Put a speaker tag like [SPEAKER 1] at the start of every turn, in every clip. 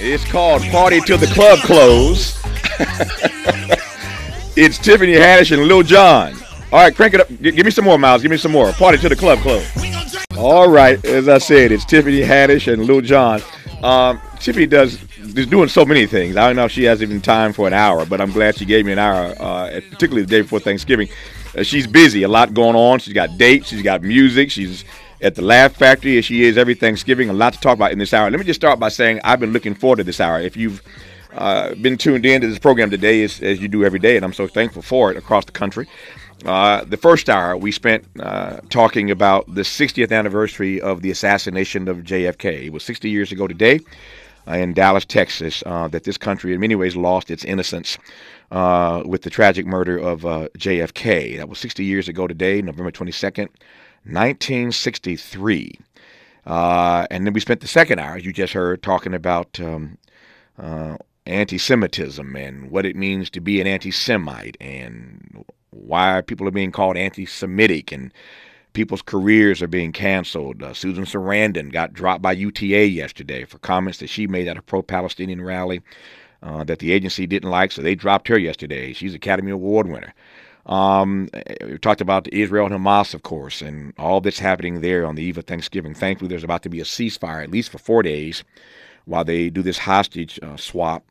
[SPEAKER 1] It's called Party Till the Club Close. it's Tiffany Haddish and Lil Jon. All right, crank it up. G- give me some more, Miles. Give me some more. Party Till the Club Close. All right, as I said, it's Tiffany Haddish and Lil Jon. Um, Tiffany does is doing so many things. I don't know if she has even time for an hour, but I'm glad she gave me an hour, uh, particularly the day before Thanksgiving. Uh, she's busy, a lot going on. She's got dates, she's got music, she's at the Laugh Factory as she is every Thanksgiving. A lot to talk about in this hour. Let me just start by saying I've been looking forward to this hour. If you've uh, been tuned in to this program today, as, as you do every day, and I'm so thankful for it across the country. Uh, the first hour we spent uh, talking about the 60th anniversary of the assassination of JFK. It was 60 years ago today uh, in Dallas, Texas, uh, that this country in many ways lost its innocence uh, with the tragic murder of JFK. That was 60 years ago today, November 22nd, 1963. and then we spent the second hour, as you just heard, talking about um, anti Semitism and what it means to be an anti Semite and why people are being called anti Semitic and people's careers are being canceled. Uh, Susan Sarandon got dropped by UTA yesterday for comments that she made at a pro Palestinian rally uh, that the agency didn't like, so they dropped her yesterday. She's Academy Award winner. Um, we talked about Israel and Hamas, of course, and all that's happening there on the eve of Thanksgiving. Thankfully, there's about to be a ceasefire, at least for four days, while they do this hostage uh, swap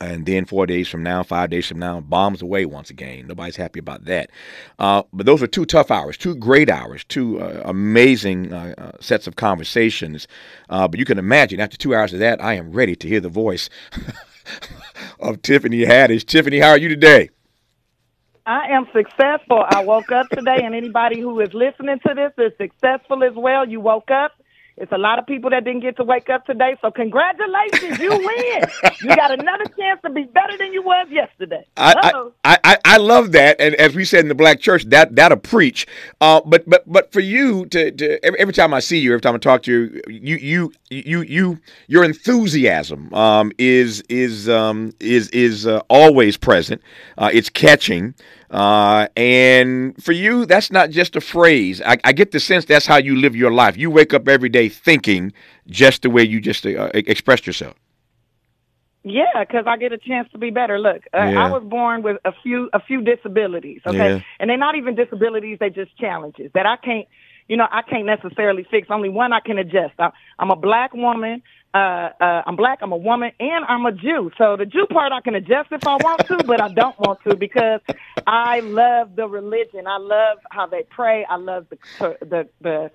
[SPEAKER 1] and then four days from now, five days from now, bombs away once again. Nobody's happy about that. Uh, but those are two tough hours, two great hours, two uh, amazing uh, uh sets of conversations. Uh, but you can imagine, after two hours of that, I am ready to hear the voice of Tiffany Haddish. Tiffany, how are you today?
[SPEAKER 2] I am successful. I woke up today, and anybody who is listening to this is successful as well. You woke up it's a lot of people that didn't get to wake up today. So congratulations, you win. you got another chance to be better than you was yesterday.
[SPEAKER 1] I, I, I, I, love that, and as we said in the black church, that that'll preach. Uh, but but but for you to, to every, every, time I see you, every time I talk to you, you you you you your enthusiasm um, is is um, is is uh, always present. Uh, it's catching. Uh, and for you, that's not just a phrase. I, I, get the sense that's how you live your life. You wake up every day thinking just the way you just uh, expressed yourself.
[SPEAKER 2] Yeah, because I get a chance to be better. Look, uh, yeah. I was born with a few a few disabilities. Okay, yeah. and they're not even disabilities; they're just challenges that I can't. You know, I can't necessarily fix. Only one I can adjust. I, I'm a black woman uh, uh, I'm black, I'm a woman, and I'm a Jew. So the Jew part I can adjust if I want to, but I don't want to because I love the religion. I love how they pray. I love the the the,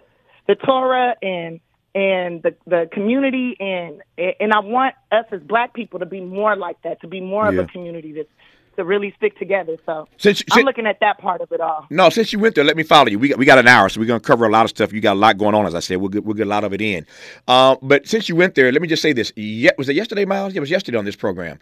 [SPEAKER 2] the Torah and and the the community and and I want us as black people to be more like that, to be more yeah. of a community that's to really stick together. So since, I'm since, looking at that part of it all.
[SPEAKER 1] No, since you went there, let me follow you. We got, we got an hour, so we're going to cover a lot of stuff. You got a lot going on, as I said. We'll get, we'll get a lot of it in. Uh, but since you went there, let me just say this. Ye- was it yesterday, Miles? It was yesterday on this program.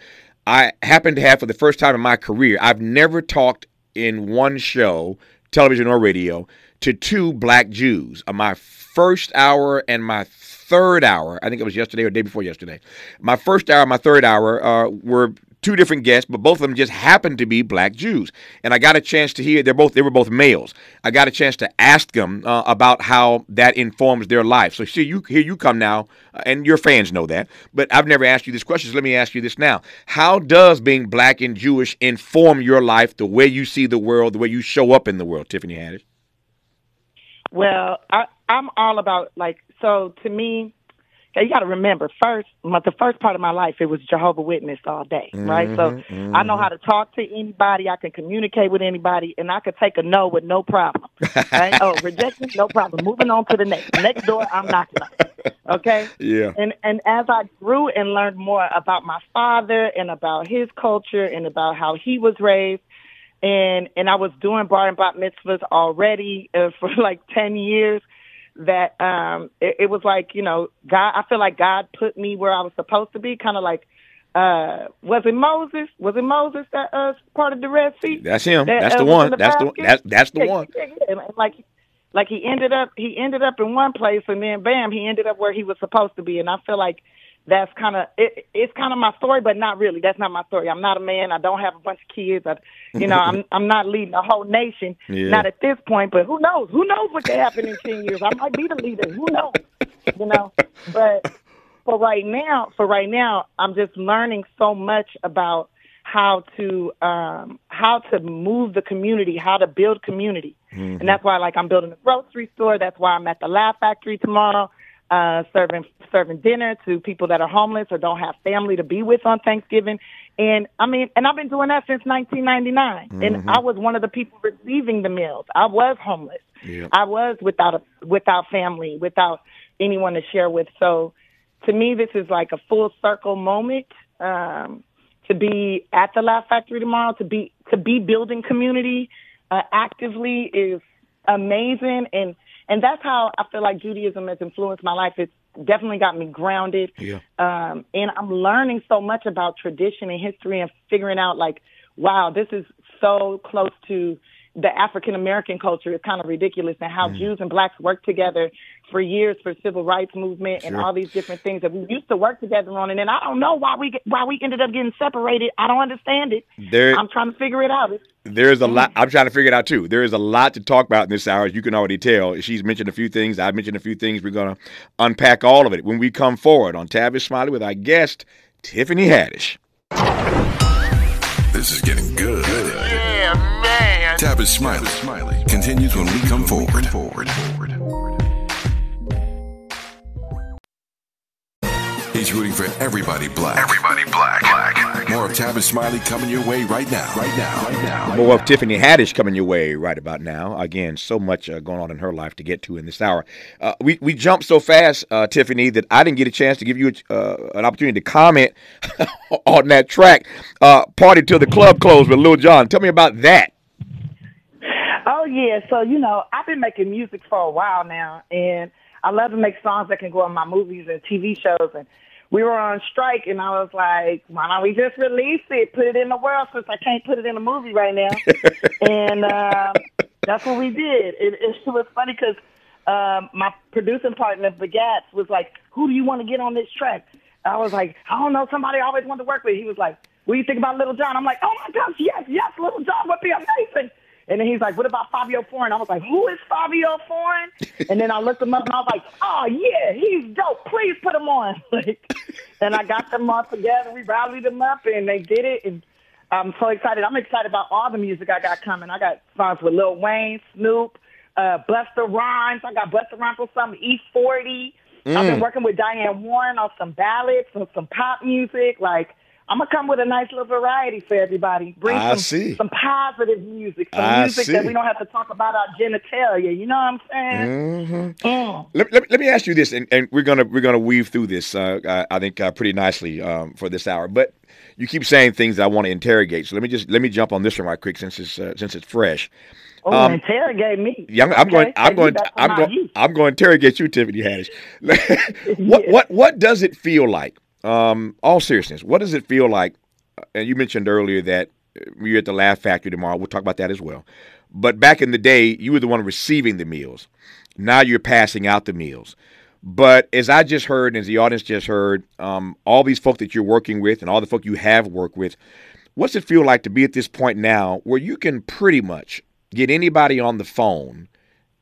[SPEAKER 1] I happened to have, for the first time in my career, I've never talked in one show, television or radio, to two black Jews. Uh, my first hour and my third hour, I think it was yesterday or day before yesterday. My first hour, and my third hour uh, were two different guests, but both of them just happened to be black Jews. And I got a chance to hear they're both they were both males. I got a chance to ask them uh, about how that informs their life. So see, you here you come now, uh, and your fans know that. But I've never asked you this question. So let me ask you this now: How does being black and Jewish inform your life, the way you see the world, the way you show up in the world, Tiffany Haddish?
[SPEAKER 2] Well, I, I'm all about like so. To me, you got to remember first, my, the first part of my life, it was Jehovah Witness all day, mm-hmm, right? So mm-hmm. I know how to talk to anybody, I can communicate with anybody, and I could take a no with no problem. Right? oh, rejection, no problem. Moving on to the next. Next door, I'm knocking on. Okay.
[SPEAKER 1] Yeah.
[SPEAKER 2] And and as I grew and learned more about my father and about his culture and about how he was raised, and and I was doing bar and bat mitzvahs already uh, for like ten years that um it, it was like you know god i feel like god put me where i was supposed to be kind of like uh was it moses? Was it moses that uh part of the red sea?
[SPEAKER 1] That's him. That, that's uh, the one. the that's the that's that's the yeah, one. yeah,
[SPEAKER 2] yeah. like like he ended up he ended up in one place and then bam he ended up where he was supposed to be. And i feel like that's kind of it, it's kind of my story, but not really. That's not my story. I'm not a man. I don't have a bunch of kids. I, you know, I'm I'm not leading a whole nation. Yeah. Not at this point, but who knows? Who knows what could happen in ten years? I might be the leader. Who knows? You know, but for right now, for right now, I'm just learning so much about how to um, how to move the community, how to build community, mm-hmm. and that's why like I'm building a grocery store. That's why I'm at the Laugh Factory tomorrow, uh, serving serving dinner to people that are homeless or don't have family to be with on Thanksgiving. And I mean, and I've been doing that since 1999, mm-hmm. and I was one of the people receiving the meals. I was homeless. Yep. I was without a without family, without anyone to share with. So, to me, this is like a full circle moment. Um, to be at the Laugh Factory tomorrow, to be to be building community uh, actively is amazing, and and that's how I feel like Judaism has influenced my life. It's definitely got me grounded, yeah. um, and I'm learning so much about tradition and history, and figuring out like, wow, this is so close to the African American culture is kind of ridiculous and how mm. Jews and blacks work together for years for civil rights movement sure. and all these different things that we used to work together on. And then I don't know why we why we ended up getting separated. I don't understand it. There, I'm trying to figure it out.
[SPEAKER 1] There's a lot. I'm trying to figure it out too. There is a lot to talk about in this hour, as you can already tell. She's mentioned a few things. I've mentioned a few things. We're going to unpack all of it when we come forward on Tavis Smiley with our guest, Tiffany Haddish.
[SPEAKER 3] This is getting good. Tavis Smiley, Smiley continues when we come forward. forward. He's rooting for everybody black. Everybody black. black. More of Tavis Smiley coming your way right now. Right now. Right now.
[SPEAKER 1] More of Tiffany Haddish coming your way right about now. Again, so much uh, going on in her life to get to in this hour. Uh, we we jumped so fast, uh, Tiffany, that I didn't get a chance to give you a, uh, an opportunity to comment on that track. Uh, Party till the club closed with Lil Jon. Tell me about that.
[SPEAKER 2] Oh yeah, so you know I've been making music for a while now, and I love to make songs that can go on my movies and TV shows. And we were on strike, and I was like, why don't we just release it, put it in the world, since I can't put it in a movie right now. and um, that's what we did. It, it was funny because um, my producing partner, Bagats, was like, who do you want to get on this track? I was like, I don't know, somebody I always wanted to work with. He was like, what do you think about Little John? I'm like, oh my gosh, yes, yes, Little John would be amazing. And then he's like, what about Fabio Foreign? I was like, who is Fabio Foreign? and then I looked him up and I was like, oh yeah, he's dope. Please put him on. like, and I got them all together. We rallied them up and they did it. And I'm so excited. I'm excited about all the music I got coming. I got songs with Lil Wayne, Snoop, uh, Busta Rhymes. I got Busta Rhymes on some E40. Mm. I've been mm. working with Diane Warren on some ballads and some pop music. Like, I'm gonna come with a nice little variety for everybody. Bring I some, see. some positive music, some I music see. that we don't have to talk about our genitalia. You know what I'm saying? Mm-hmm.
[SPEAKER 1] Mm. Let, let, let, me ask you this, and, and, we're gonna we're gonna weave through this. Uh, I, I, think uh, pretty nicely um, for this hour. But you keep saying things I want to interrogate. So let me just let me jump on this one right quick since it's uh, since it's fresh.
[SPEAKER 2] Oh, um, interrogate me.
[SPEAKER 1] Yeah, I'm, I'm going. I'm going. I'm going. I'm going to interrogate you, Tiffany Haddish. what what what does it feel like um, all seriousness, what does it feel like? Uh, and you mentioned earlier that uh, you're at the Laugh Factory tomorrow. We'll talk about that as well. But back in the day, you were the one receiving the meals. Now you're passing out the meals. But as I just heard, as the audience just heard, um, all these folk that you're working with and all the folk you have worked with, what's it feel like to be at this point now where you can pretty much get anybody on the phone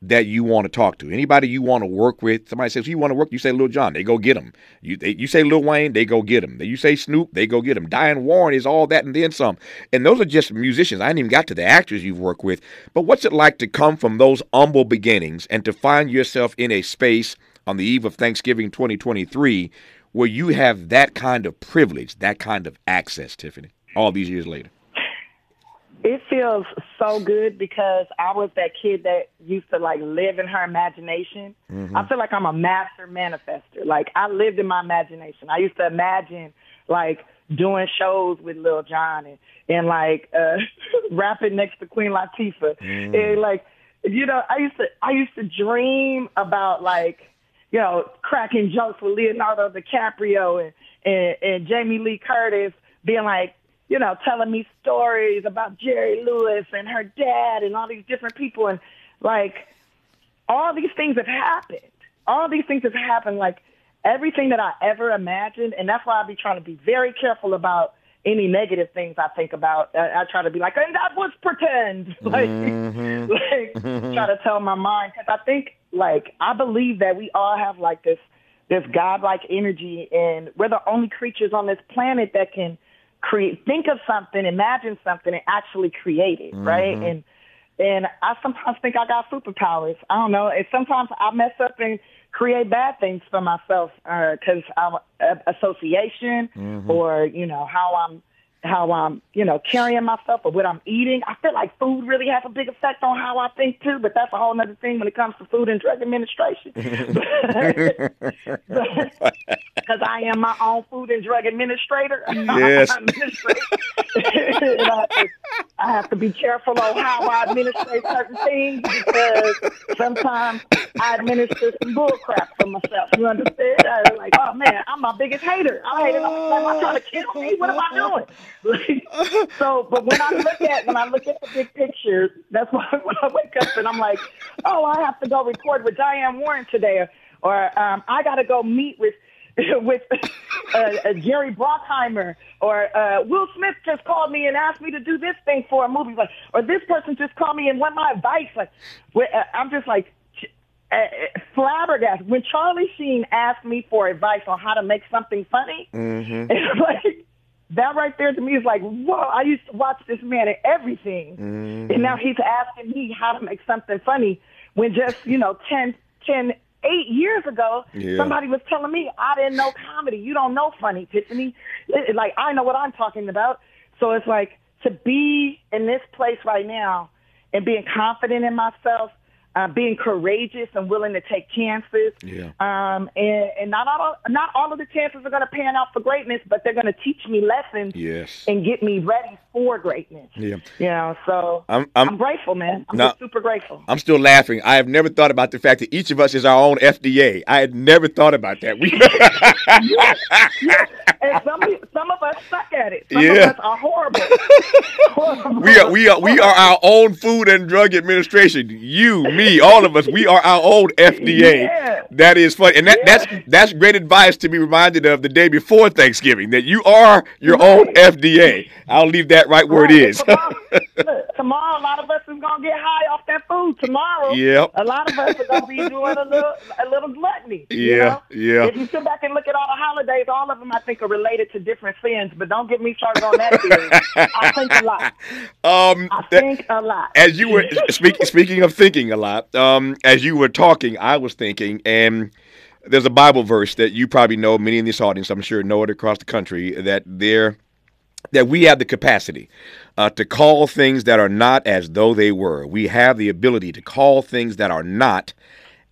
[SPEAKER 1] that you want to talk to. Anybody you want to work with. Somebody says you want to work. You say Lil Jon, they go get him. You they, you say Lil Wayne, they go get him. You say Snoop, they go get him. Diane Warren is all that and then some. And those are just musicians. I ain't even got to the actors you've worked with. But what's it like to come from those humble beginnings and to find yourself in a space on the eve of Thanksgiving 2023 where you have that kind of privilege, that kind of access, Tiffany, all these years later?
[SPEAKER 2] It feels so good because I was that kid that used to like live in her imagination. Mm-hmm. I feel like I'm a master manifester. Like I lived in my imagination. I used to imagine like doing shows with Lil Jon and, and like uh rapping next to Queen Latifah. Mm. And like you know, I used to I used to dream about like, you know, cracking jokes with Leonardo DiCaprio and, and, and Jamie Lee Curtis being like, you know, telling me stories about Jerry Lewis and her dad and all these different people. And like, all these things have happened. All these things have happened. Like, everything that I ever imagined. And that's why I be trying to be very careful about any negative things I think about. I, I try to be like, and that was pretend. like, mm-hmm. like try to tell my mind. Cause I think, like, I believe that we all have like this this godlike energy, and we're the only creatures on this planet that can create, think of something, imagine something, and actually create it, mm-hmm. right? And and I sometimes think I got superpowers. I don't know. And sometimes I mess up and create bad things for myself because uh, I'm uh, association mm-hmm. or you know how I'm how I'm, you know, carrying myself or what I'm eating. I feel like food really has a big effect on how I think too, but that's a whole other thing when it comes to food and drug administration. Because I am my own food and drug administrator.
[SPEAKER 1] Yes.
[SPEAKER 2] administrator. I, to, I have to be careful on how I administrate certain things because sometimes I administer some bullcrap for myself. You understand? I'm like, oh man, I'm my biggest hater. I hate it. I'm, I'm trying to kill me. What am I doing? so, but when I look at when I look at the big picture, that's why when I wake up and I'm like, oh, I have to go record with Diane Warren today, or um, I got to go meet with with uh, uh, Jerry Bruckheimer, or uh, Will Smith just called me and asked me to do this thing for a movie, like, or this person just called me and want my advice. Like, uh, I'm just like uh, flabbergasted when Charlie Sheen asked me for advice on how to make something funny. Mm-hmm. It's like that right there to me is like, whoa, I used to watch this man in everything. Mm-hmm. And now he's asking me how to make something funny when just, you know, 10, 10 eight years ago, yeah. somebody was telling me I didn't know comedy. You don't know funny, Tiffany. It, like, I know what I'm talking about. So it's like to be in this place right now and being confident in myself uh, being courageous and willing to take chances.
[SPEAKER 1] Yeah.
[SPEAKER 2] Um, and, and not all not all of the chances are going to pan out for greatness, but they're going to teach me lessons.
[SPEAKER 1] Yes.
[SPEAKER 2] And get me ready for greatness.
[SPEAKER 1] Yeah.
[SPEAKER 2] You know, so I'm I'm, I'm grateful, man. I'm now, super grateful.
[SPEAKER 1] I'm still laughing. I have never thought about the fact that each of us is our own FDA. I had never thought about that. We.
[SPEAKER 2] yes, yes. And some some of us suck at it. Some yeah. of us are horrible.
[SPEAKER 1] horrible. We are we are we are our own Food and Drug Administration. You me, all of us, we are our own FDA. Yeah. That is funny, and that, yeah. that's that's great advice to be reminded of the day before Thanksgiving that you are your right. own FDA. I'll leave that right where right. it is.
[SPEAKER 2] tomorrow, a lot of us is gonna get high off that food. Tomorrow,
[SPEAKER 1] yep.
[SPEAKER 2] a lot of us are gonna be doing a little a little gluttony.
[SPEAKER 1] Yeah, you know? yeah.
[SPEAKER 2] If you sit back and look at all the holidays, all of them I think are related to different sins. But don't get me started on that theory. I think a lot. Um, I think a lot.
[SPEAKER 1] As you were speaking, speaking of thinking a lot lot. Um, as you were talking, I was thinking, and there's a Bible verse that you probably know. Many in this audience, I'm sure, know it across the country. That there, that we have the capacity uh, to call things that are not as though they were. We have the ability to call things that are not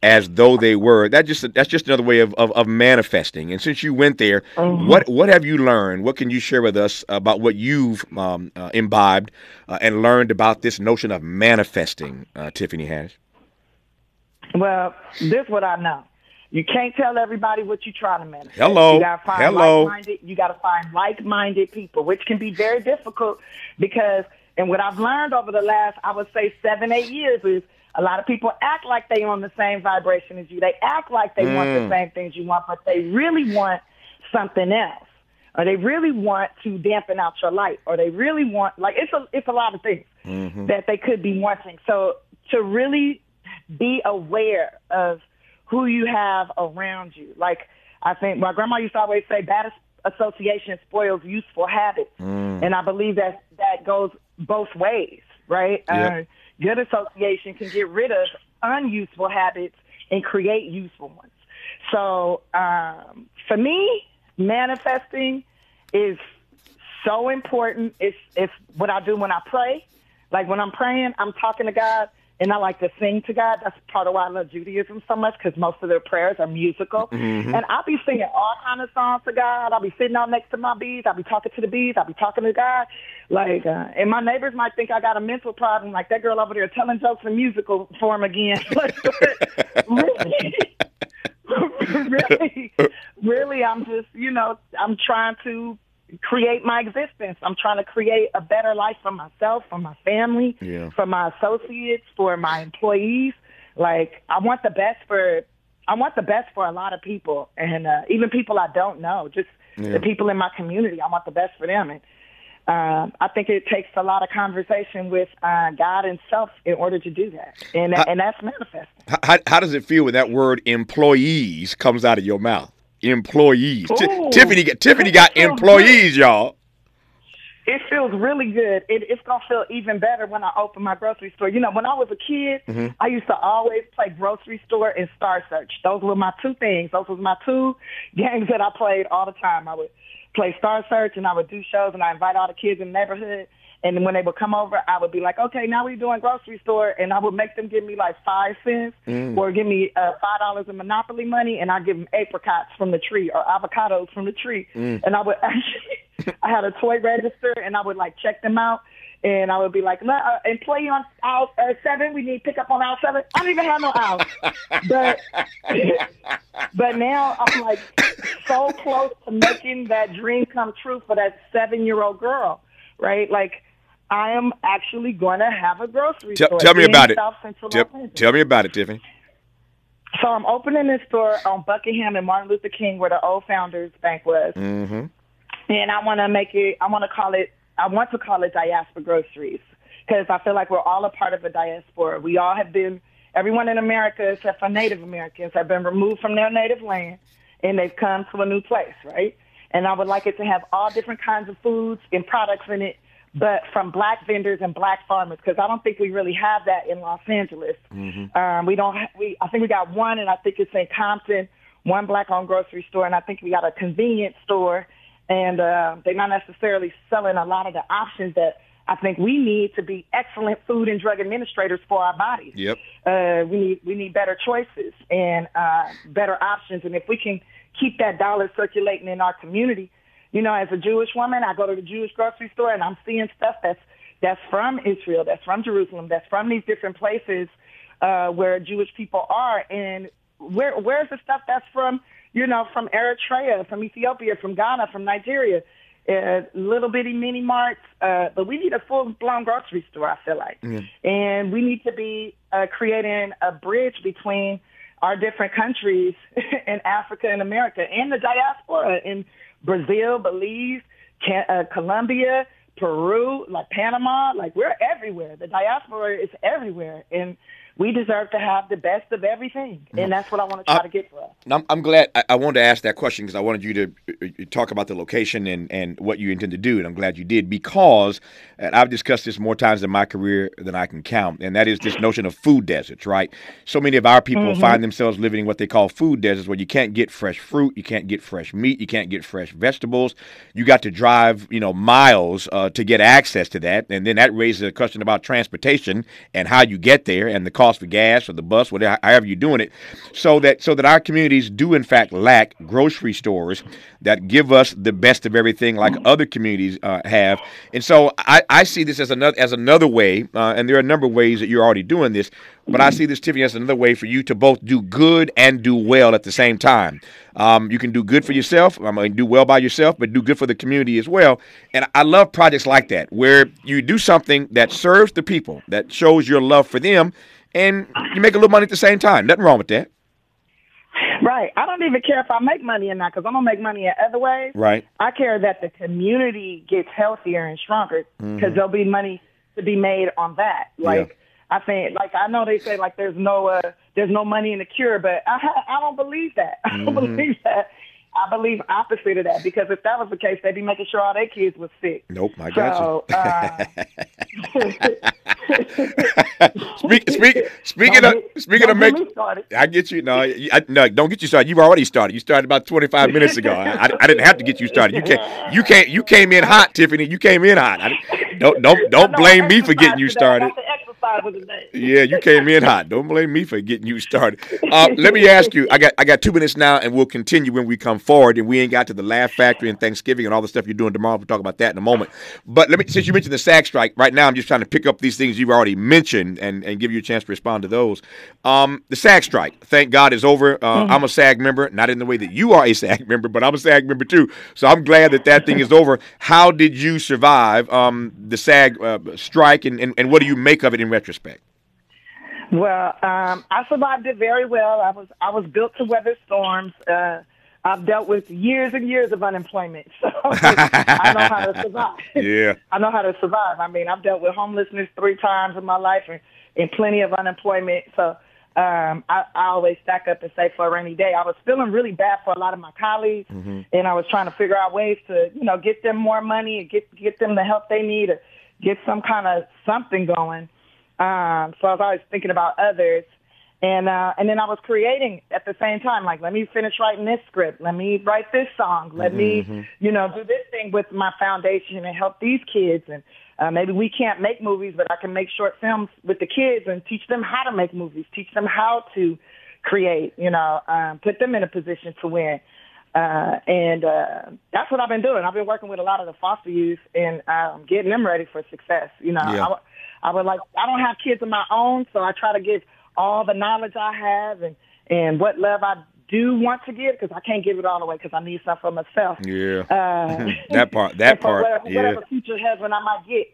[SPEAKER 1] as though they were. That just that's just another way of, of, of manifesting. And since you went there, mm-hmm. what what have you learned? What can you share with us about what you've um, uh, imbibed uh, and learned about this notion of manifesting, uh, Tiffany Haddish?
[SPEAKER 2] Well, this is what I know. You can't tell everybody what you're trying to manifest.
[SPEAKER 1] Hello.
[SPEAKER 2] You gotta find
[SPEAKER 1] Hello.
[SPEAKER 2] like-minded. You gotta find like-minded people, which can be very difficult because, and what I've learned over the last, I would say, seven, eight years is a lot of people act like they're on the same vibration as you. They act like they mm. want the mm. same things you want, but they really want something else, or they really want to dampen out your light, or they really want like it's a it's a lot of things mm-hmm. that they could be wanting. So to really be aware of who you have around you. Like I think my grandma used to always say, bad association spoils useful habits, mm. and I believe that that goes both ways, right? Yep. Uh, good association can get rid of unuseful habits and create useful ones. So um, for me, manifesting is so important. It's it's what I do when I pray. Like when I'm praying, I'm talking to God and I like to sing to God. That's part of why I love Judaism so much because most of their prayers are musical. Mm-hmm. And I'll be singing all kind of songs to God. I'll be sitting out next to my bees. I'll be talking to the bees. I'll be talking to God. Like, uh, and my neighbors might think I got a mental problem, like that girl over there telling jokes in musical form again. really, really, really, I'm just, you know, I'm trying to create my existence. I'm trying to create a better life for myself, for my family,
[SPEAKER 1] yeah.
[SPEAKER 2] for my associates, for my employees. Like I want the best for I want the best for a lot of people and uh, even people I don't know, just yeah. the people in my community. I want the best for them and uh, I think it takes a lot of conversation with uh, God and self in order to do that, and how, and that's manifesting.
[SPEAKER 1] How, how does it feel when that word employees comes out of your mouth? Employees. T- Tiffany, Tiffany got employees, y'all
[SPEAKER 2] it feels really good. It, it's gonna feel even better when I open my grocery store. You know, when I was a kid, mm-hmm. I used to always play grocery store and Star Search. Those were my two things. Those was my two games that I played all the time. I would play Star Search and I would do shows and I invite all the kids in the neighborhood. And when they would come over, I would be like, okay, now we're doing grocery store. And I would make them give me like five cents mm. or give me uh, $5 in Monopoly money. And I give them apricots from the tree or avocados from the tree. Mm. And I would actually, I had a toy register and I would like check them out. And I would be like, uh, employee on aisle uh, seven, we need to pick up on aisle seven. I don't even have no aisle. but, but now I'm like so close to making that dream come true for that seven year old girl, right? Like, I am actually going to have a grocery
[SPEAKER 1] tell,
[SPEAKER 2] store.
[SPEAKER 1] Tell me about it. Tell, tell, me about it, Tiffany.
[SPEAKER 2] So I'm opening this store on Buckingham and Martin Luther King, where the old Founders Bank was.
[SPEAKER 1] Mm-hmm.
[SPEAKER 2] And I want to make it. I want to call it. I want to call it Diaspora Groceries because I feel like we're all a part of a diaspora. We all have been. Everyone in America, except for Native Americans, have been removed from their native land, and they've come to a new place, right? And I would like it to have all different kinds of foods and products in it but from black vendors and black farmers because I don't think we really have that in Los Angeles. Mm-hmm. Um, we don't. We I think we got one, and I think it's in Compton, one black-owned grocery store, and I think we got a convenience store, and uh, they're not necessarily selling a lot of the options that I think we need to be excellent food and drug administrators for our bodies.
[SPEAKER 1] Yep.
[SPEAKER 2] Uh, we need we need better choices and uh, better options, and if we can keep that dollar circulating in our community you know, as a Jewish woman, I go to the Jewish grocery store and I'm seeing stuff that's that's from Israel, that's from Jerusalem, that's from these different places uh, where Jewish people are. And where where's the stuff that's from, you know, from Eritrea, from Ethiopia, from Ghana, from Nigeria? Uh, little bitty mini marts, uh, but we need a full blown grocery store. I feel like, and we need to be uh, creating a bridge between our different countries in Africa and America and the diaspora and Brazil, Belize, uh, Colombia, Peru, like Panama, like we're everywhere. The diaspora is everywhere, and we deserve to have the best of everything, and mm-hmm. that's what I want to try uh, to get for us.
[SPEAKER 1] I'm, I'm glad I, I, wanted to ask that question because I wanted you to uh, uh, talk about the location and, and what you intend to do, and I'm glad you did because I've discussed this more times in my career than I can count, and that is this notion of food deserts, right? So many of our people mm-hmm. find themselves living in what they call food deserts, where you can't get fresh fruit, you can't get fresh meat, you can't get fresh vegetables. You got to drive, you know, miles uh, to get access to that, and then that raises a question about transportation and how you get there and the cost cost for gas or the bus, whatever, however you're doing it, so that so that our communities do in fact lack grocery stores that give us the best of everything, like other communities uh, have. And so I, I see this as another as another way, uh, and there are a number of ways that you're already doing this. But I see this, Tiffany, as another way for you to both do good and do well at the same time. Um, you can do good for yourself, I mean, do well by yourself, but do good for the community as well. And I love projects like that, where you do something that serves the people, that shows your love for them, and you make a little money at the same time. Nothing wrong with that.
[SPEAKER 2] Right. I don't even care if I make money or not because I'm gonna make money in other ways.
[SPEAKER 1] Right.
[SPEAKER 2] I care that the community gets healthier and stronger because mm-hmm. there'll be money to be made on that. Like yeah. I think, like I know they say like there's no uh, there's no money in the cure, but I I don't believe that. I don't mm-hmm. believe that. I believe opposite of that because if that was the case, they'd be making sure all their kids was sick.
[SPEAKER 1] Nope, I got so, you. Uh, speak, speak, speaking of speaking of make, I get you. No, I, no, don't get you started. You've already started. You started about twenty five minutes ago. I, I, didn't have to get you started. You can't. you can't. you came in hot, Tiffany. You came in hot. I, don't don't don't blame me for getting you started. Yeah, you came in hot. Don't blame me for getting you started. Uh, let me ask you. I got I got two minutes now, and we'll continue when we come forward. And we ain't got to the Laugh Factory and Thanksgiving and all the stuff you're doing tomorrow. We'll talk about that in a moment. But let me since you mentioned the SAG strike, right now I'm just trying to pick up these things you've already mentioned and, and give you a chance to respond to those. Um, the SAG strike, thank God, is over. Uh, mm-hmm. I'm a SAG member, not in the way that you are a SAG member, but I'm a SAG member too. So I'm glad that that thing is over. How did you survive um, the SAG uh, strike, and, and, and what do you make of it in retrospect?
[SPEAKER 2] Well, um, I survived it very well. I was I was built to weather storms. Uh, I've dealt with years and years of unemployment, so I know how to survive.
[SPEAKER 1] Yeah,
[SPEAKER 2] I know how to survive. I mean, I've dealt with homelessness three times in my life and, and plenty of unemployment. So um, I, I always stack up and say for a rainy day. I was feeling really bad for a lot of my colleagues, mm-hmm. and I was trying to figure out ways to, you know, get them more money and get get them the help they need, or get some kind of something going. Um, so I was always thinking about others. And uh, and then I was creating at the same time, like let me finish writing this script, let me write this song, let mm-hmm. me, you know, do this thing with my foundation and help these kids. And uh, maybe we can't make movies, but I can make short films with the kids and teach them how to make movies, teach them how to create, you know, um, put them in a position to win. Uh, and uh, that's what I've been doing. I've been working with a lot of the foster youth and um, getting them ready for success. You know, yeah. I, I would like I don't have kids of my own, so I try to give all the knowledge I have and and what love I do want to give because I can't give it all away because I need some for myself.
[SPEAKER 1] Yeah, uh, that part, that part,
[SPEAKER 2] whatever,
[SPEAKER 1] yeah.
[SPEAKER 2] whatever future when I might get.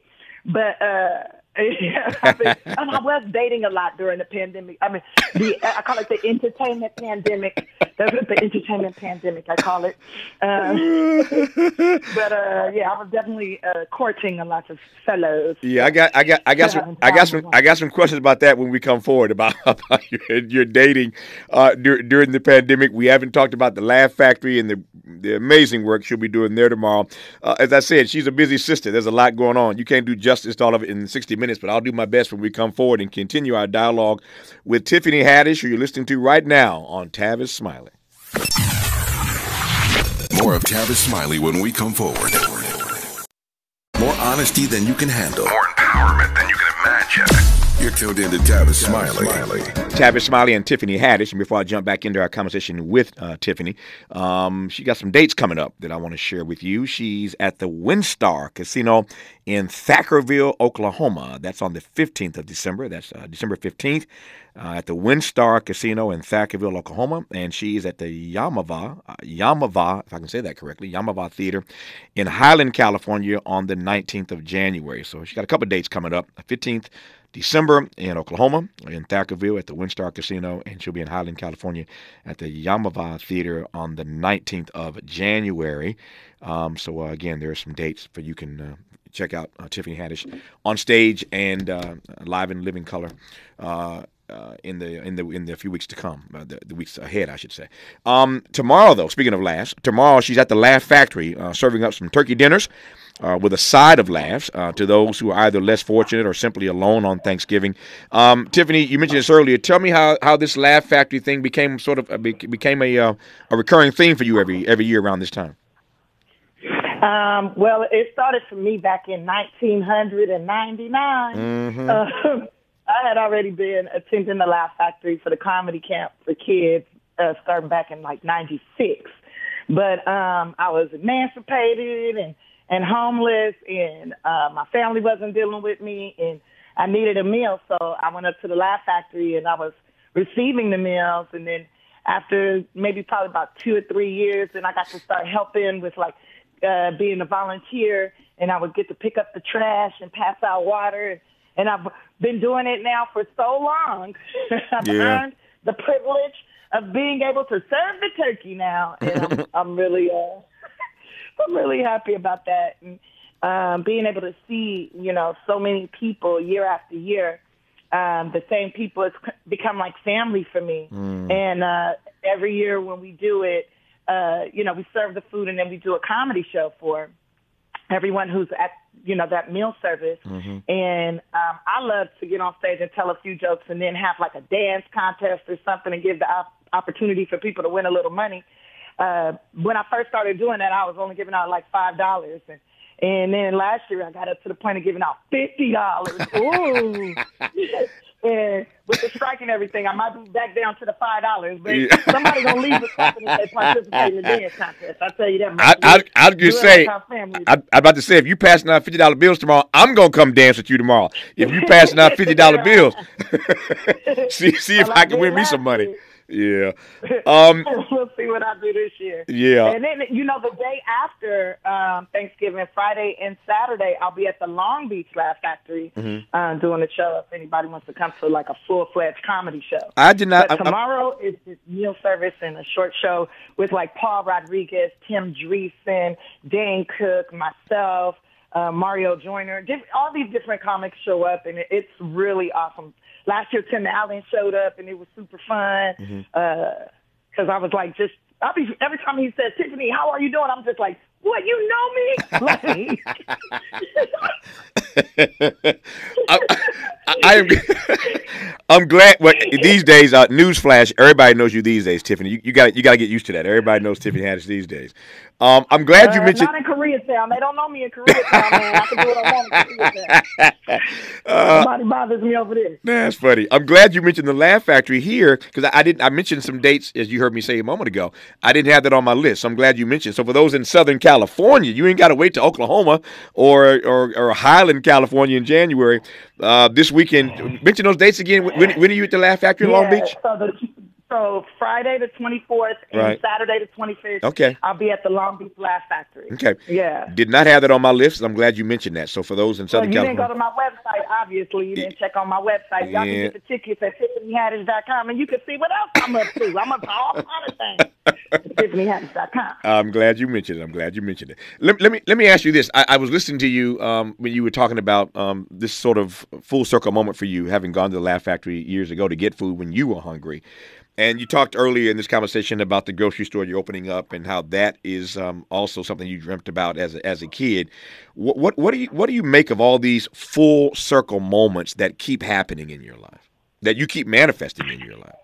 [SPEAKER 2] But uh, I, I was dating a lot during the pandemic. I mean, the I call it the entertainment pandemic. That's the entertainment pandemic. I call it. Uh, but uh, yeah, I was definitely uh, courting a lot of fellows.
[SPEAKER 1] Yeah, I got, I got, I got some, I got some, I got some questions about that when we come forward about, about your, your dating uh, dur- during the pandemic. We haven't talked about the Laugh Factory and the the amazing work she'll be doing there tomorrow. Uh, as I said, she's a busy sister. There's a lot going on. You can't do justice to all of it in 60 minutes, but I'll do my best when we come forward and continue our dialogue with Tiffany Haddish, who you're listening to right now on Tavis Smiley.
[SPEAKER 3] More of Tavis Smiley when we come forward. More honesty than you can handle. More empowerment than you can imagine. You're tuned in to Tavis Smiley.
[SPEAKER 1] Tavis Smiley and Tiffany Haddish. And before I jump back into our conversation with uh, Tiffany, um, she got some dates coming up that I want to share with you. She's at the WinStar Casino in Thackerville, Oklahoma. That's on the 15th of December. That's uh, December 15th uh, at the WinStar Casino in Thackerville, Oklahoma. And she's at the Yamava, uh, Yamava, if I can say that correctly, Yamava Theater in Highland, California on the 19th of January. So she's got a couple dates coming up. 15th December in Oklahoma, in Thackerville at the WinStar Casino, and she'll be in Highland, California at the Yamava Theater on the 19th of January. Um, so, uh, again, there are some dates for you can uh, check out uh, Tiffany Haddish on stage and uh, live in living color. Uh, uh, in the in the in the few weeks to come, uh, the, the, weeks ahead, I should say. Um, tomorrow, though, speaking of laughs, tomorrow she's at the Laugh Factory uh, serving up some turkey dinners uh, with a side of laughs uh, to those who are either less fortunate or simply alone on Thanksgiving. Um, Tiffany, you mentioned this earlier. Tell me how, how this Laugh Factory thing became sort of became a uh, a recurring theme for you every every year around this time.
[SPEAKER 2] Um, well, it started for me back in 1999. Mm-hmm. Uh, I had already been attending the Laugh Factory for the comedy camp for kids, uh, starting back in like '96. But um, I was emancipated and and homeless, and uh, my family wasn't dealing with me, and I needed a meal, so I went up to the Laugh Factory, and I was receiving the meals, and then after maybe probably about two or three years, then I got to start helping with like uh, being a volunteer, and I would get to pick up the trash and pass out water, and I've been doing it now for so long. I've yeah. earned the privilege of being able to serve the turkey now, and I'm, I'm really uh, I'm really happy about that. And um, being able to see, you know, so many people year after year, um, the same people, it's become like family for me. Mm. And uh, every year when we do it, uh, you know, we serve the food and then we do a comedy show for everyone who's at, you know, that meal service. Mm-hmm. And um, I love to get on stage and tell a few jokes and then have like a dance contest or something and give the op- opportunity for people to win a little money uh, when I first started doing that, I was only giving out like five dollars, and and then last year I got up to the point of giving out fifty dollars. Ooh. and with the strike and everything, I might be back down to the five dollars. But yeah. somebody gonna leave the company if they participate in the dance contest. I tell you that. Much. I, I,
[SPEAKER 1] I'd just say, I, I'm about to say, if you passing out fifty dollar bills tomorrow, I'm gonna come dance with you tomorrow. If you passing out fifty dollar bills, see see if I, I can win me some money. Yeah.
[SPEAKER 2] Um, we'll see what I do this year.
[SPEAKER 1] Yeah.
[SPEAKER 2] And then, you know, the day after um, Thanksgiving, Friday and Saturday, I'll be at the Long Beach Laugh Factory mm-hmm. uh, doing a show if anybody wants to come to like a full fledged comedy show.
[SPEAKER 1] I did not.
[SPEAKER 2] But tomorrow I, is just meal service and a short show with like Paul Rodriguez, Tom Dreesen, Dane Cook, myself. Uh, Mario Joyner, all these different comics show up, and it's really awesome last year Tim Allen showed up and it was super fun. Mm-hmm. Uh, I was like, just, I'll be, every time he says, Tiffany, how are you doing? I'm just like, what, you know me?
[SPEAKER 1] I, I, am. I'm glad. Well, these days, uh, newsflash: everybody knows you these days, Tiffany. You, you got you got to get used to that. Everybody knows Tiffany Haddish these days. Um, I'm glad uh, you mentioned.
[SPEAKER 2] Not in Koreatown. They don't know me in Koreatown, man. I can do what I want in Koreatown. Uh, Nobody bothers me over there.
[SPEAKER 1] That's funny. I'm glad you mentioned the Laugh Factory here because I, I, didn't. I mentioned some dates as you heard me say a moment ago. I didn't have that on my list. So I'm glad you mentioned. So for those in Southern California, you ain't got to wait to Oklahoma or, or or Highland, California in January. Uh, this weekend, mention those dates again. When, when are you at the Laugh Factory in
[SPEAKER 2] yeah,
[SPEAKER 1] Long Beach?
[SPEAKER 2] So the so Friday the 24th and right. Saturday the 25th.
[SPEAKER 1] Okay.
[SPEAKER 2] I'll be at the Long Beach Laugh Factory.
[SPEAKER 1] Okay.
[SPEAKER 2] Yeah.
[SPEAKER 1] Did not have that on my list. I'm glad you mentioned that. So for those in Southern
[SPEAKER 2] well,
[SPEAKER 1] you
[SPEAKER 2] California. You didn't go to my website, obviously. You didn't check on my website. Y'all yeah. can get the tickets at TiffanyHaddish.com and you can see what else I'm up to. I'm up to all kinds of things. TiffanyHaddish.com.
[SPEAKER 1] I'm glad you mentioned it. I'm glad you mentioned it. Let, let me let me ask you this. I, I was listening to you um, when you were talking about um, this sort of full circle moment for you, having gone to the Laugh Factory years ago to get food when you were hungry. And you talked earlier in this conversation about the grocery store you're opening up, and how that is um, also something you dreamt about as a, as a kid. What, what what do you what do you make of all these full circle moments that keep happening in your life, that you keep manifesting in your life?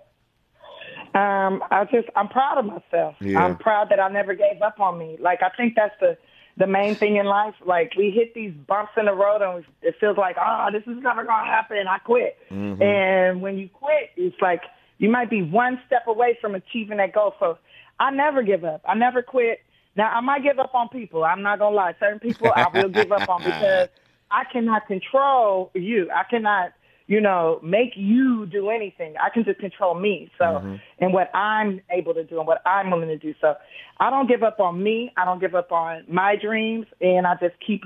[SPEAKER 2] Um, I just I'm proud of myself. Yeah. I'm proud that I never gave up on me. Like I think that's the the main thing in life. Like we hit these bumps in the road, and it feels like, oh, this is never gonna happen. I quit. Mm-hmm. And when you quit, it's like you might be one step away from achieving that goal. So I never give up. I never quit. Now I might give up on people. I'm not gonna lie. Certain people I will give up on because I cannot control you. I cannot, you know, make you do anything. I can just control me. So mm-hmm. and what I'm able to do and what I'm willing to do. So I don't give up on me. I don't give up on my dreams, and I just keep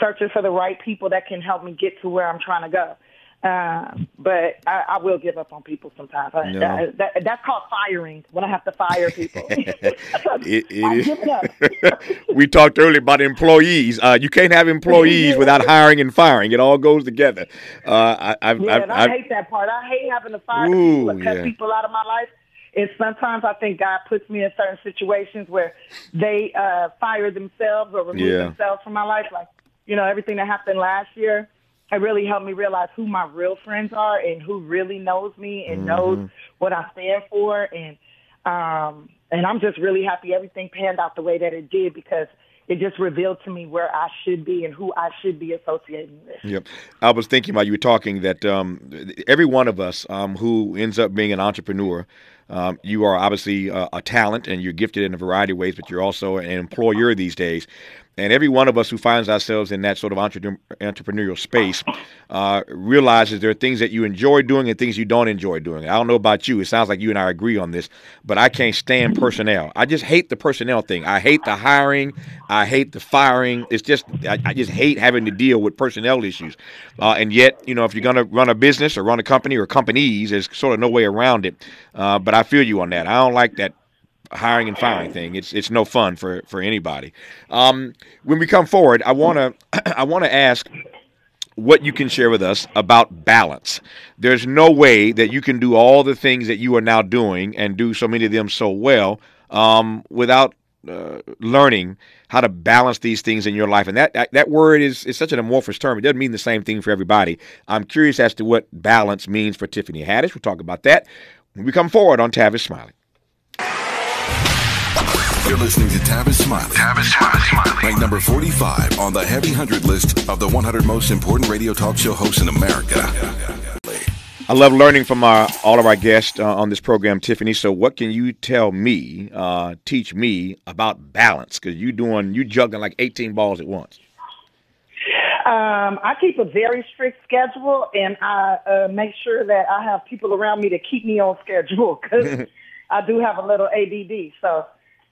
[SPEAKER 2] searching for the right people that can help me get to where I'm trying to go. Um, but I, I, will give up on people sometimes. No. That, that, that's called firing. When I have to fire people, it,
[SPEAKER 1] it we talked earlier about employees. Uh, you can't have employees without hiring and firing. It all goes together. Uh,
[SPEAKER 2] I, I've, yeah, I've, I hate that part. I hate having to fire ooh, people, cut yeah. people out of my life. And sometimes I think God puts me in certain situations where they uh, fire themselves or remove yeah. themselves from my life. Like, you know, everything that happened last year it really helped me realize who my real friends are and who really knows me and mm-hmm. knows what I stand for and um and I'm just really happy everything panned out the way that it did because it just revealed to me where I should be and who I should be associating with.
[SPEAKER 1] Yep. I was thinking while you were talking that um, every one of us um, who ends up being an entrepreneur, um, you are obviously a, a talent and you're gifted in a variety of ways, but you're also an employer these days. And every one of us who finds ourselves in that sort of entre- entrepreneurial space uh, realizes there are things that you enjoy doing and things you don't enjoy doing. I don't know about you. It sounds like you and I agree on this, but I can't stand personnel. I just hate the personnel thing. I hate the hiring. I hate the firing. It's just, I, I just hate having to deal with personnel issues. Uh, and yet, you know, if you're going to run a business or run a company or companies, there's sort of no way around it. Uh, but I feel you on that. I don't like that hiring and firing thing. It's it's no fun for for anybody. Um, when we come forward, I wanna I wanna ask what you can share with us about balance. There's no way that you can do all the things that you are now doing and do so many of them so well um, without uh, learning how to balance these things in your life. And that, that, that word is, is such an amorphous term. It doesn't mean the same thing for everybody. I'm curious as to what balance means for Tiffany Haddish. We'll talk about that when we come forward on Tavis Smiley.
[SPEAKER 3] You're listening to Tavis Smiley. Tavis Smiley. Ranked number 45 on the Heavy 100 list of the 100 most important radio talk show hosts in America.
[SPEAKER 1] I love learning from our, all of our guests uh, on this program, Tiffany. So, what can you tell me, uh, teach me about balance? Because you doing you juggling like 18 balls at once.
[SPEAKER 2] Um, I keep a very strict schedule, and I uh, make sure that I have people around me to keep me on schedule because I do have a little ADD. So,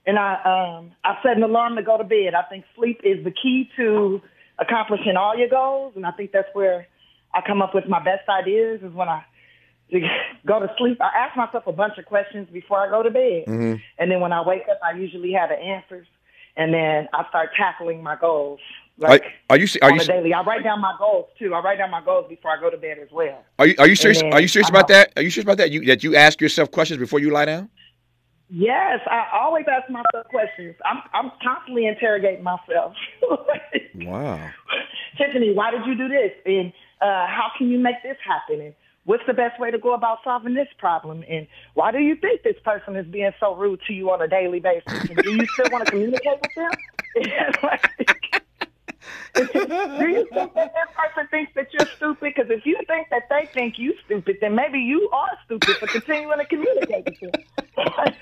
[SPEAKER 2] and I um, I set an alarm to go to bed. I think sleep is the key to accomplishing all your goals, and I think that's where I come up with my best ideas is when I go to sleep. I ask myself a bunch of questions before I go to bed, mm-hmm. and then when I wake up, I usually have the answers, and then I start tackling my goals. Like
[SPEAKER 1] are, are you are
[SPEAKER 2] on
[SPEAKER 1] you
[SPEAKER 2] a daily? I write down my goals too. I write down my goals before I go to bed as well.
[SPEAKER 1] Are you are you serious? Are you serious about that? Are you serious about that? You that you ask yourself questions before you lie down?
[SPEAKER 2] Yes, I always ask myself questions. I'm I'm constantly interrogating myself.
[SPEAKER 1] wow.
[SPEAKER 2] Tiffany, why did you do this? And uh, how can you make this happen? And what's the best way to go about solving this problem? And why do you think this person is being so rude to you on a daily basis? And do you still want to communicate with them? do you think that that person thinks that you're stupid? Because if you think that they think you stupid, then maybe you are stupid for continuing to communicate with them.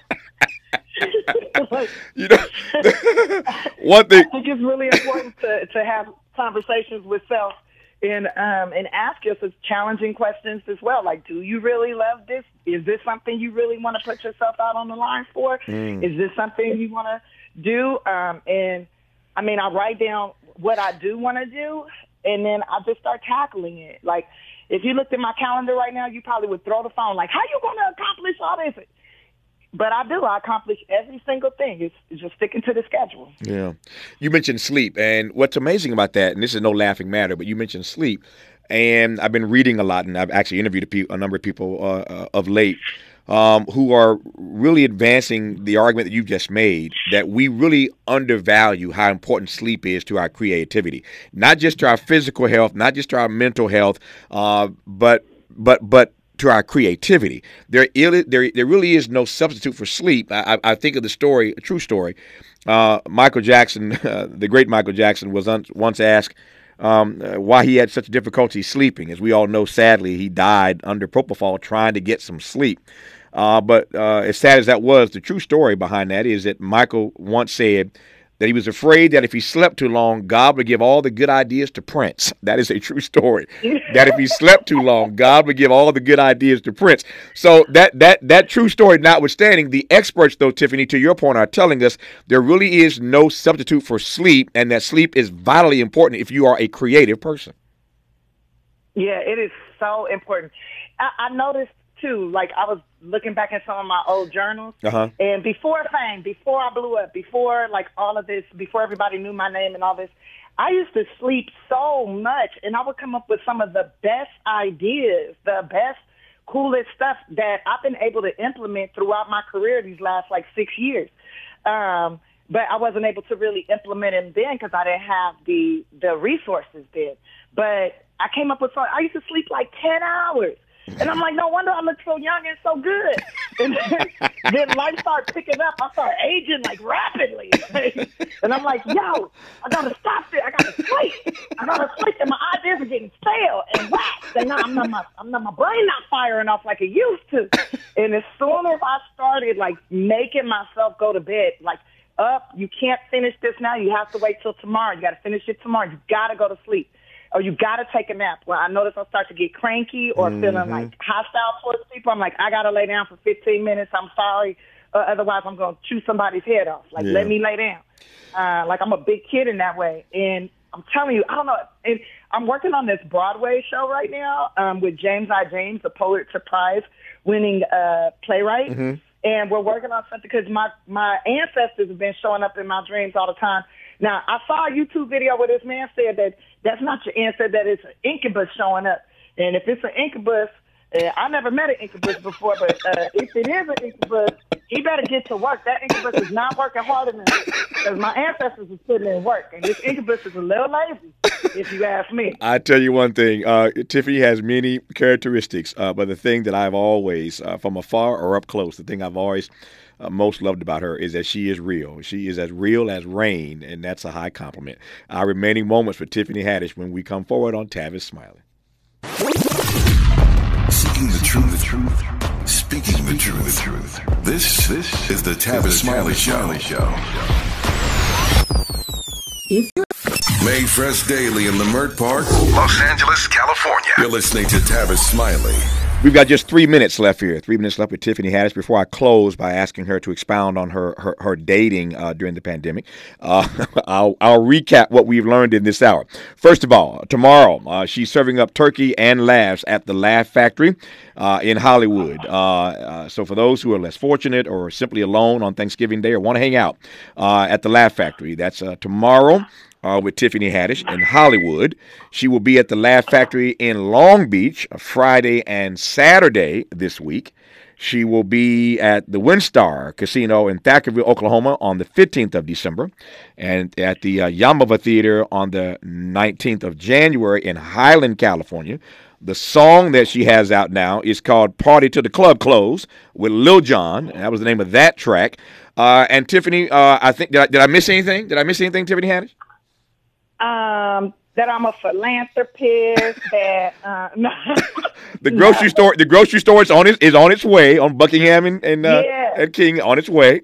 [SPEAKER 1] you know, one thing
[SPEAKER 2] I think it's really important to to have conversations with self and um and ask yourself challenging questions as well. Like, do you really love this? Is this something you really want to put yourself out on the line for? Mm. Is this something you want to do? Um, and I mean, I write down what I do want to do, and then I just start tackling it. Like, if you looked at my calendar right now, you probably would throw the phone. Like, how you going to accomplish all this? But I do. I accomplish every single thing. It's, it's just sticking to the schedule.
[SPEAKER 1] Yeah. You mentioned sleep, and what's amazing about that, and this is no laughing matter, but you mentioned sleep, and I've been reading a lot, and I've actually interviewed a, pe- a number of people uh, uh, of late um, who are really advancing the argument that you just made that we really undervalue how important sleep is to our creativity, not just to our physical health, not just to our mental health, uh, but but but to our creativity. There, there, there really is no substitute for sleep. I, I think of the story, a true story. Uh, Michael Jackson, uh, the great Michael Jackson, was un- once asked um, uh, why he had such difficulty sleeping. As we all know, sadly, he died under propofol trying to get some sleep. Uh, but uh, as sad as that was, the true story behind that is that Michael once said that he was afraid that if he slept too long, God would give all the good ideas to Prince. That is a true story. that if he slept too long, God would give all the good ideas to Prince. So that that that true story notwithstanding, the experts, though, Tiffany, to your point, are telling us there really is no substitute for sleep, and that sleep is vitally important if you are a creative person.
[SPEAKER 2] Yeah, it is so important. I, I noticed too. Like I was looking back at some of my old journals, uh-huh. and before fame, before I blew up, before like all of this, before everybody knew my name and all this, I used to sleep so much, and I would come up with some of the best ideas, the best, coolest stuff that I've been able to implement throughout my career these last like six years. Um, but I wasn't able to really implement them then because I didn't have the the resources then. But I came up with something. I used to sleep like ten hours. And I'm like, no wonder I look so young and so good. And then, then life started picking up. I start aging like rapidly. and I'm like, yo, I gotta stop it. I gotta sleep. I gotta sleep. And my ideas are getting stale and waxed. And now I'm not my, I'm not my brain not firing off like it used to. And as soon as I started like making myself go to bed, like up, you can't finish this now. You have to wait till tomorrow. You gotta finish it tomorrow. You gotta go to sleep or you got to take a nap. When I notice I start to get cranky or mm-hmm. feeling like hostile towards people, I'm like, I got to lay down for 15 minutes. I'm sorry. Uh, otherwise, I'm going to chew somebody's head off. Like, yeah. let me lay down. Uh, like, I'm a big kid in that way. And I'm telling you, I don't know. And I'm working on this Broadway show right now um, with James Ijames, the Pulitzer Prize winning uh, playwright. Mm-hmm. And we're working on something because my, my ancestors have been showing up in my dreams all the time. Now, I saw a YouTube video where this man said that that's not your answer, that it's an incubus showing up. And if it's an incubus, uh, I never met an incubus before, but uh, if it is an incubus, he better get to work. That incubus is not working hard enough because my ancestors are putting in work, and this incubus is a little lazy, if you ask me.
[SPEAKER 1] I tell you one thing, uh, Tiffany has many characteristics, uh, but the thing that I've always, uh, from afar or up close, the thing I've always uh, most loved about her is that she is real. She is as real as rain, and that's a high compliment. Our remaining moments for Tiffany Haddish when we come forward on Tavis Smiley.
[SPEAKER 3] Seeking the truth, the truth, speaking the truth. The truth. This, this is the Tavis Smiley Show. Show. If you're Made fresh daily in Leimert Park, Los Angeles, California. You're listening to Tavis Smiley.
[SPEAKER 1] We've got just three minutes left here. Three minutes left with Tiffany Haddish before I close by asking her to expound on her her, her dating uh, during the pandemic. Uh, I'll, I'll recap what we've learned in this hour. First of all, tomorrow uh, she's serving up turkey and laughs at the Laugh Factory uh, in Hollywood. Uh, uh, so for those who are less fortunate or simply alone on Thanksgiving Day or want to hang out at the Laugh Factory, that's tomorrow uh, with Tiffany Haddish in Hollywood. She will be at the Laugh Factory in Long Beach uh, Friday and Saturday this week. She will be at the WinStar Casino in Thackerville, Oklahoma on the 15th of December and at the uh, Yamava Theater on the 19th of January in Highland, California. The song that she has out now is called Party to the Club Close with Lil Jon. That was the name of that track. Uh, and Tiffany, uh, I think, did I, did I miss anything? Did I miss anything, Tiffany Haddish?
[SPEAKER 2] Um, that I'm a philanthropist. that uh,
[SPEAKER 1] the grocery no. store, the grocery store is on its is on its way on Buckingham and and, uh, yeah. and King on its way.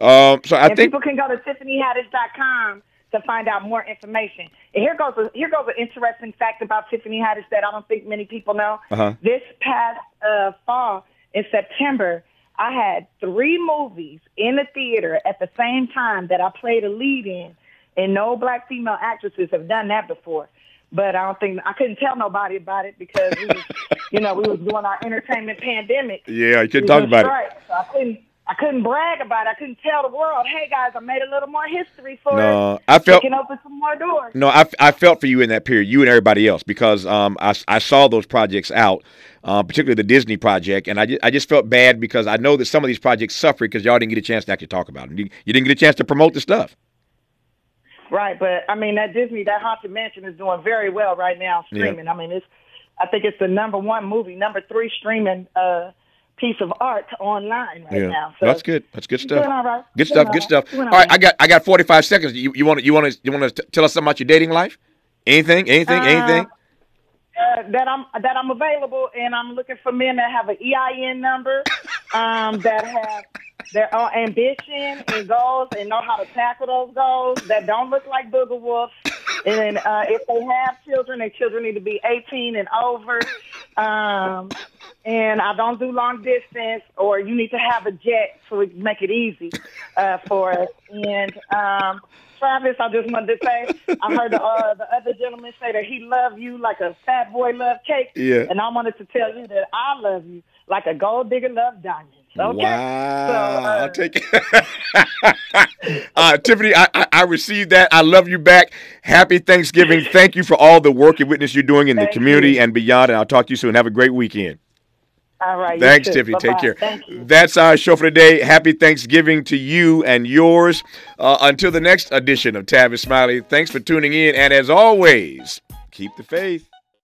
[SPEAKER 1] Um, so I
[SPEAKER 2] and
[SPEAKER 1] think
[SPEAKER 2] people can go to TiffanyHaddish.com to find out more information. And here goes a, here goes an interesting fact about Tiffany Haddish that I don't think many people know. Uh-huh. This past uh, fall in September, I had three movies in the theater at the same time that I played a lead in and no black female actresses have done that before. But I don't think I couldn't tell nobody about it because we was, you know, we was doing our entertainment pandemic.
[SPEAKER 1] Yeah, you couldn't talk about
[SPEAKER 2] it. So I couldn't. I couldn't brag about it. I couldn't tell the world, "Hey guys, I made a little more history for
[SPEAKER 1] no, I felt
[SPEAKER 2] can open some more doors."
[SPEAKER 1] No, I, I felt for you in that period, you and everybody else, because um I, I saw those projects out, uh, particularly the Disney project, and I just, I just felt bad because I know that some of these projects suffered because y'all didn't get a chance to actually talk about them. You, you didn't get a chance to promote the stuff.
[SPEAKER 2] Right, but I mean that Disney, that Haunted Mansion is doing very well right now streaming. I mean it's, I think it's the number one movie, number three streaming uh, piece of art online right yeah. now.
[SPEAKER 1] So that's good. That's good stuff. All right. Good stuff. Good stuff. All right, I got I got forty five seconds. You you want to you want to you want to tell us something about your dating life? Anything? Anything? Uh, anything?
[SPEAKER 2] Uh, that I'm that I'm available, and I'm looking for men that have an EIN number, um, that have their own ambition and goals and know how to tackle those goals that don't look like booger wolves. And uh, if they have children, their children need to be 18 and over. Um, and I don't do long distance, or you need to have a jet so we can make it easy uh, for us. And um, Travis, I just wanted to say, I heard the, uh, the other gentleman say that he loved you like a fat boy love cake.
[SPEAKER 1] Yeah.
[SPEAKER 2] And I wanted to tell you that I love you like a gold digger love diamonds. Okay.
[SPEAKER 1] Wow. So, uh, I'll take it. uh, Tiffany, I, I, I, received that. I love you back. Happy Thanksgiving. Thank you for all the work and witness you're doing in the community you. and beyond. And I'll talk to you soon. Have a great weekend.
[SPEAKER 2] All right.
[SPEAKER 1] Thanks, Tiffany. Bye-bye. Take care. Thank you. That's our show for today. Happy Thanksgiving to you and yours. Uh, until the next edition of Tavis Smiley, thanks for tuning in. And as always, keep the faith.